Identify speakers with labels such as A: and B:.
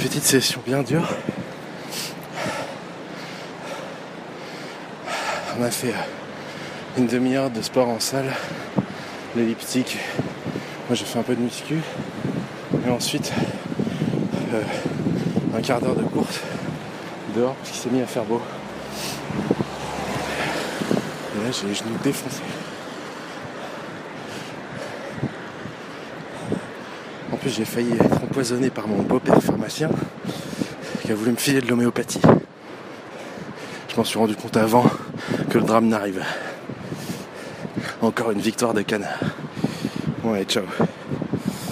A: petite session bien dure. On a fait euh, une demi-heure de sport en salle, l'elliptique. Moi j'ai fait un peu de muscu. Et ensuite euh, un quart d'heure de course dehors parce qu'il s'est mis à faire beau. Et là j'ai les genoux défoncés. En plus j'ai failli être empoisonné par mon beau-père pharmacien qui a voulu me filer de l'homéopathie. Je m'en suis rendu compte avant que le drame n'arrive. Encore une victoire de canard. Bon ciao.